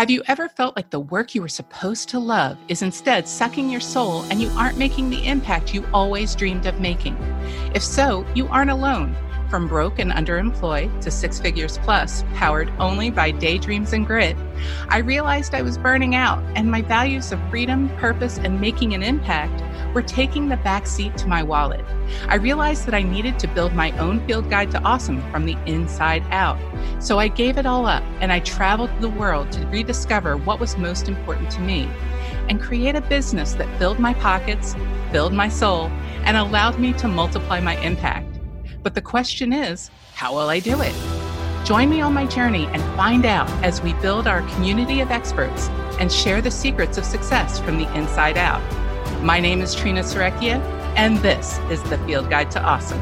Have you ever felt like the work you were supposed to love is instead sucking your soul and you aren't making the impact you always dreamed of making? If so, you aren't alone. From broke and underemployed to six figures plus, powered only by daydreams and grit, I realized I was burning out and my values of freedom, purpose, and making an impact were taking the back seat to my wallet. I realized that I needed to build my own field guide to awesome from the inside out. So I gave it all up and I traveled the world to rediscover what was most important to me and create a business that filled my pockets, filled my soul, and allowed me to multiply my impact. But the question is, how will I do it? Join me on my journey and find out as we build our community of experts and share the secrets of success from the inside out. My name is Trina Serecchia, and this is the Field Guide to Awesome.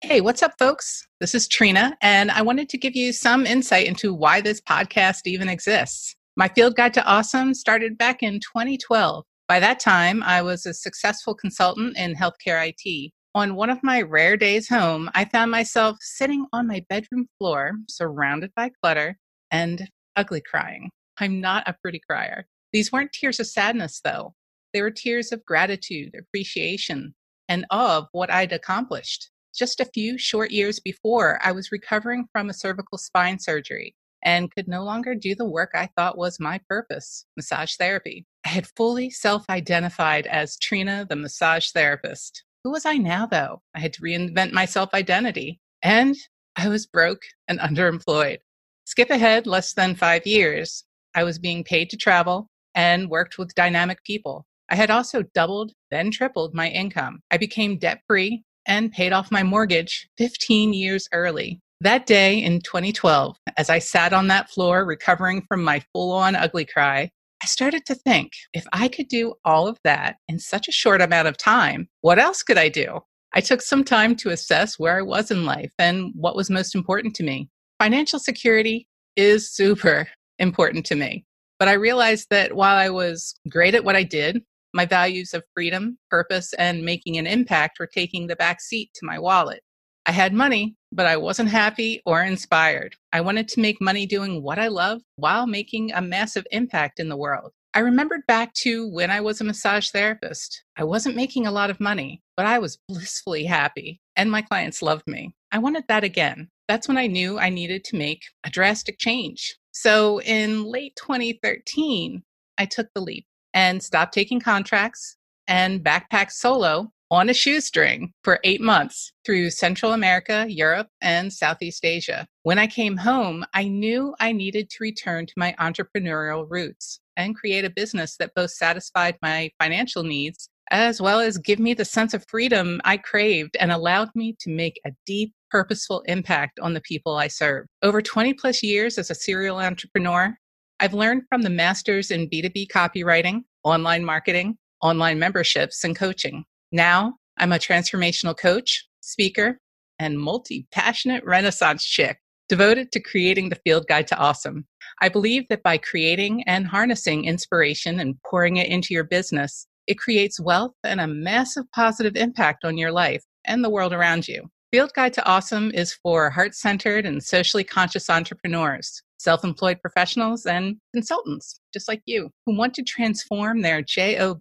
Hey, what's up, folks? This is Trina, and I wanted to give you some insight into why this podcast even exists. My Field Guide to Awesome started back in 2012. By that time, I was a successful consultant in healthcare IT on one of my rare days home, I found myself sitting on my bedroom floor, surrounded by clutter and ugly crying. I'm not a pretty crier. These weren't tears of sadness, though. They were tears of gratitude, appreciation, and of what I'd accomplished. Just a few short years before, I was recovering from a cervical spine surgery and could no longer do the work I thought was my purpose massage therapy. I had fully self identified as Trina, the massage therapist. Who was I now, though? I had to reinvent my self identity. And I was broke and underemployed. Skip ahead less than five years. I was being paid to travel and worked with dynamic people. I had also doubled, then tripled my income. I became debt free and paid off my mortgage 15 years early. That day in 2012, as I sat on that floor recovering from my full on ugly cry, I started to think if I could do all of that in such a short amount of time, what else could I do? I took some time to assess where I was in life and what was most important to me. Financial security is super important to me. But I realized that while I was great at what I did, my values of freedom, purpose, and making an impact were taking the back seat to my wallet. I had money, but I wasn't happy or inspired. I wanted to make money doing what I love while making a massive impact in the world. I remembered back to when I was a massage therapist. I wasn't making a lot of money, but I was blissfully happy, and my clients loved me. I wanted that again. That's when I knew I needed to make a drastic change. So in late 2013, I took the leap and stopped taking contracts and backpacked solo on a shoestring for eight months through Central America, Europe, and Southeast Asia. When I came home, I knew I needed to return to my entrepreneurial roots and create a business that both satisfied my financial needs as well as give me the sense of freedom I craved and allowed me to make a deep, purposeful impact on the people I serve. Over 20 plus years as a serial entrepreneur, I've learned from the masters in B2B copywriting, online marketing, online memberships, and coaching. Now, I'm a transformational coach, speaker, and multi passionate Renaissance chick devoted to creating the field guide to awesome. I believe that by creating and harnessing inspiration and pouring it into your business, it creates wealth and a massive positive impact on your life and the world around you. Field Guide to Awesome is for heart centered and socially conscious entrepreneurs, self employed professionals, and consultants, just like you, who want to transform their JOB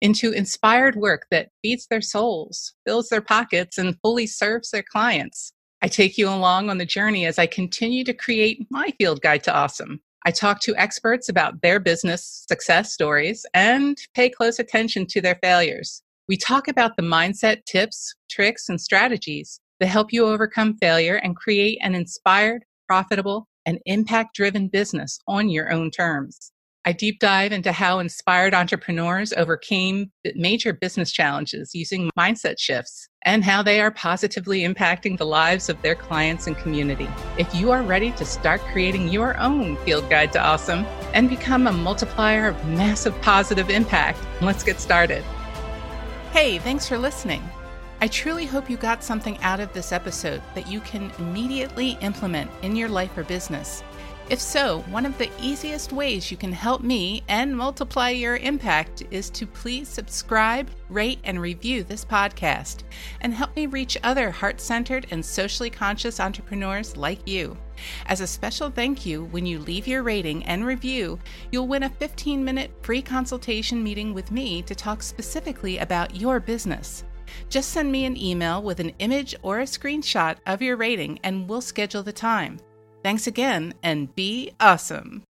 into inspired work that feeds their souls, fills their pockets, and fully serves their clients. I take you along on the journey as I continue to create my field guide to awesome. I talk to experts about their business success stories and pay close attention to their failures. We talk about the mindset tips, tricks, and strategies that help you overcome failure and create an inspired, profitable, and impact driven business on your own terms. I deep dive into how inspired entrepreneurs overcame major business challenges using mindset shifts and how they are positively impacting the lives of their clients and community. If you are ready to start creating your own field guide to awesome and become a multiplier of massive positive impact, let's get started. Hey, thanks for listening. I truly hope you got something out of this episode that you can immediately implement in your life or business. If so, one of the easiest ways you can help me and multiply your impact is to please subscribe, rate, and review this podcast and help me reach other heart centered and socially conscious entrepreneurs like you. As a special thank you, when you leave your rating and review, you'll win a 15 minute free consultation meeting with me to talk specifically about your business. Just send me an email with an image or a screenshot of your rating and we'll schedule the time. Thanks again and be awesome.